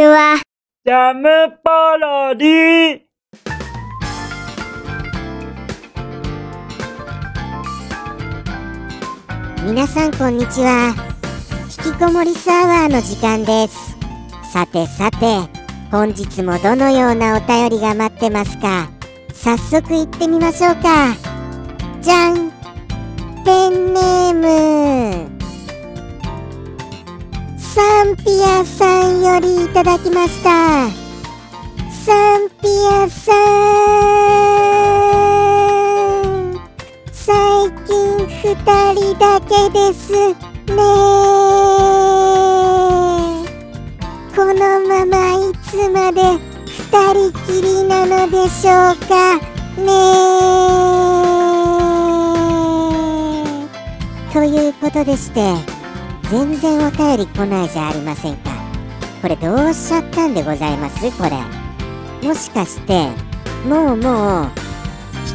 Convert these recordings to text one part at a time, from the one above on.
ちは。ジャムパロディ。皆さんこんにちは。引きこもりサーバーの時間です。さてさて本日もどのようなお便りが待ってますか？早速行ってみましょうかりいただきました。サンピアさん。最近二人だけです。ねこのままいつまで二人きりなのでしょうか。ねということでして全然お便り来ないじゃありませんか。これどうしちゃったんでございます？これ。もしかしてもうもう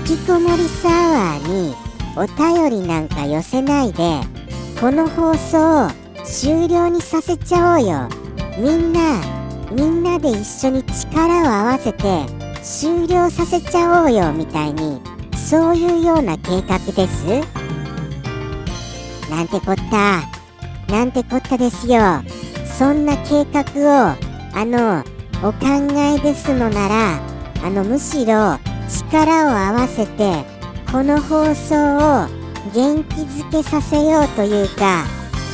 引きこもりサワーにお便りなんか寄せないでこの放送を終了にさせちゃおうよ。みんなみんなで一緒に力を合わせて終了させちゃおうよみたいにそういうような計画です？なんてこった。なんてこったですよ。そんな計画をあのお考えですのならあのむしろ力を合わせてこの放送を元気づけさせようというか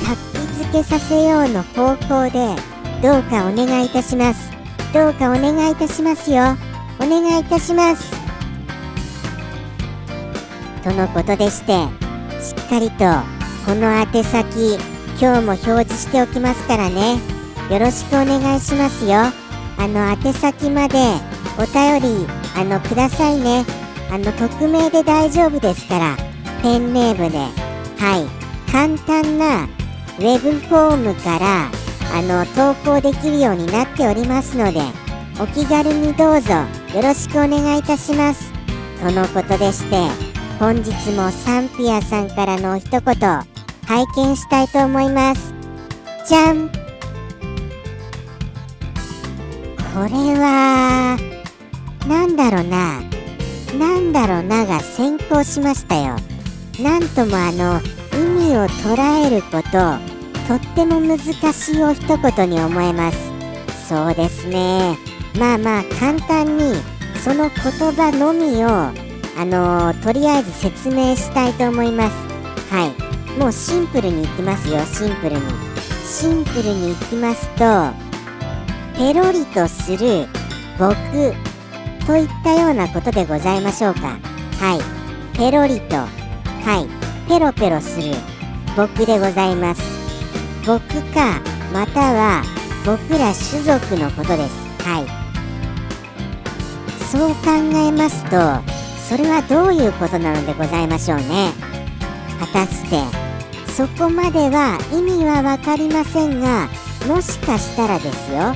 活気づけさせようの方向でどうかお願いいたします。どうかお願いいたしますよ。お願いいたします。とのことでしてしっかりとこの宛先今日も表示しておきますからね。よろしくお願いしますよ。あの宛先までお便りあのくださいね。あの匿名で大丈夫ですからペンネームで。はい。簡単なウェブフォームからあの投稿できるようになっておりますのでお気軽にどうぞよろしくお願いいたします。とのことでして本日もサンピアさんからの一言拝見したいと思います。じゃんこれはなんだろうな。なんだろうなが先行しましたよ。なんともあの意味を捉えることとっても難しいお一言に思えます。そうですね。まあまあ簡単にその言葉のみをあのとりあえず説明したいと思います。はい。もうシンプルにいきますよ。シンプルに。シンプルにいきますとペロリとする僕といったようなことでございましょうか。はい。ペロリとはい。ペロペロする。僕でございます。僕かまたは僕ら種族のことです。はい。そう考えますとそれはどういうことなのでございましょうね。果たして。そこまでは意味は分かりませんがもしかしたらですよ。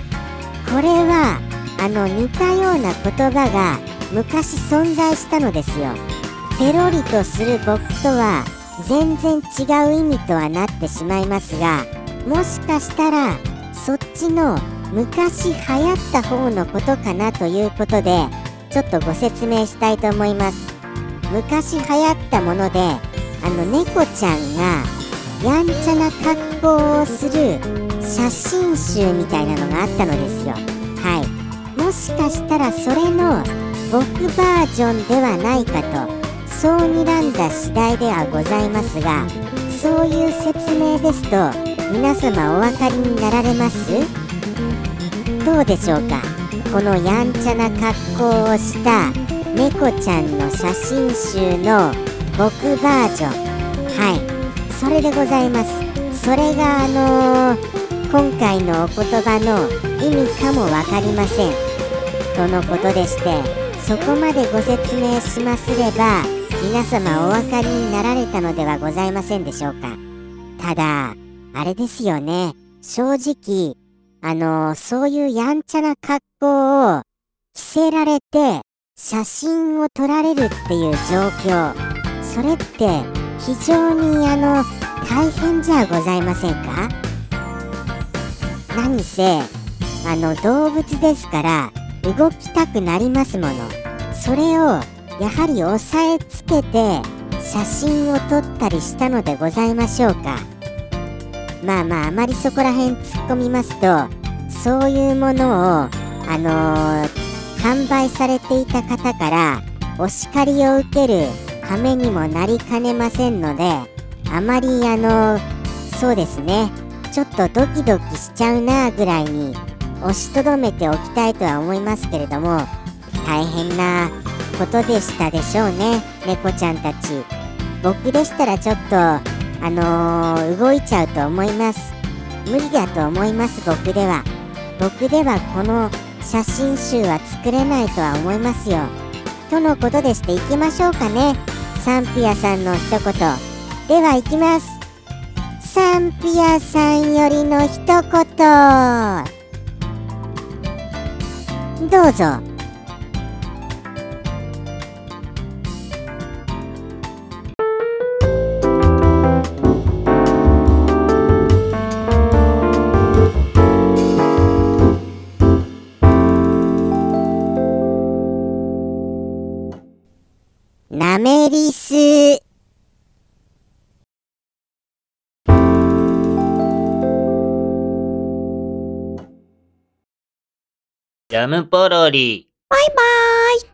これはあの似たような言葉が昔存在したのですよ。ペロリとする僕とは全然違う意味とはなってしまいますがもしかしたらそっちの昔流行った方のことかなということでちょっとご説明したいと思います。昔流行ったものであの猫ちゃんがやんちゃな格好をする写真集みたいなのがあったのですよ。はい。もしかしたらそれの僕バージョンではないかとそう睨んだ次第ではございますがそういう説明ですと皆様お分かりになられます？どうでしょうか？このやんちゃな格好をした猫ちゃんの写真集の僕バージョン。はい。それでございます。それがあのー、今回のお言葉の意味かも分かりません。とのことでしてそこまでご説明しますれば皆様お分かりになられたのではございませんでしょうか。ただあれですよね。正直あのー、そういうやんちゃな格好を着せられて写真を撮られるっていう状況それって非常にあの大変じゃございませんか？何せあの動物ですから動きたくなりますもの。それをやはり押さえつけて写真を撮ったりしたのでございましょうか。まあまああまりそこら辺突っ込みますとそういうものをあのー販売されていた方からお叱りを受ける羽目にもなりかねませんのであまりあのそうですね。ちょっとドキドキしちゃうなぐらいに押しとどめておきたいとは思いますけれども大変なことでしたでしょうね猫ちゃんたち。僕でしたらちょっとあのー動いちゃうと思います。無理だと思います僕では。僕ではこの写真集は作れないとは思いますよ。とのことでしていきましょうかね。サンピアさんの一言。では行きます。サンピアさんよりの一言。どうぞ。なめりすジャムポロリ。バイバーイ。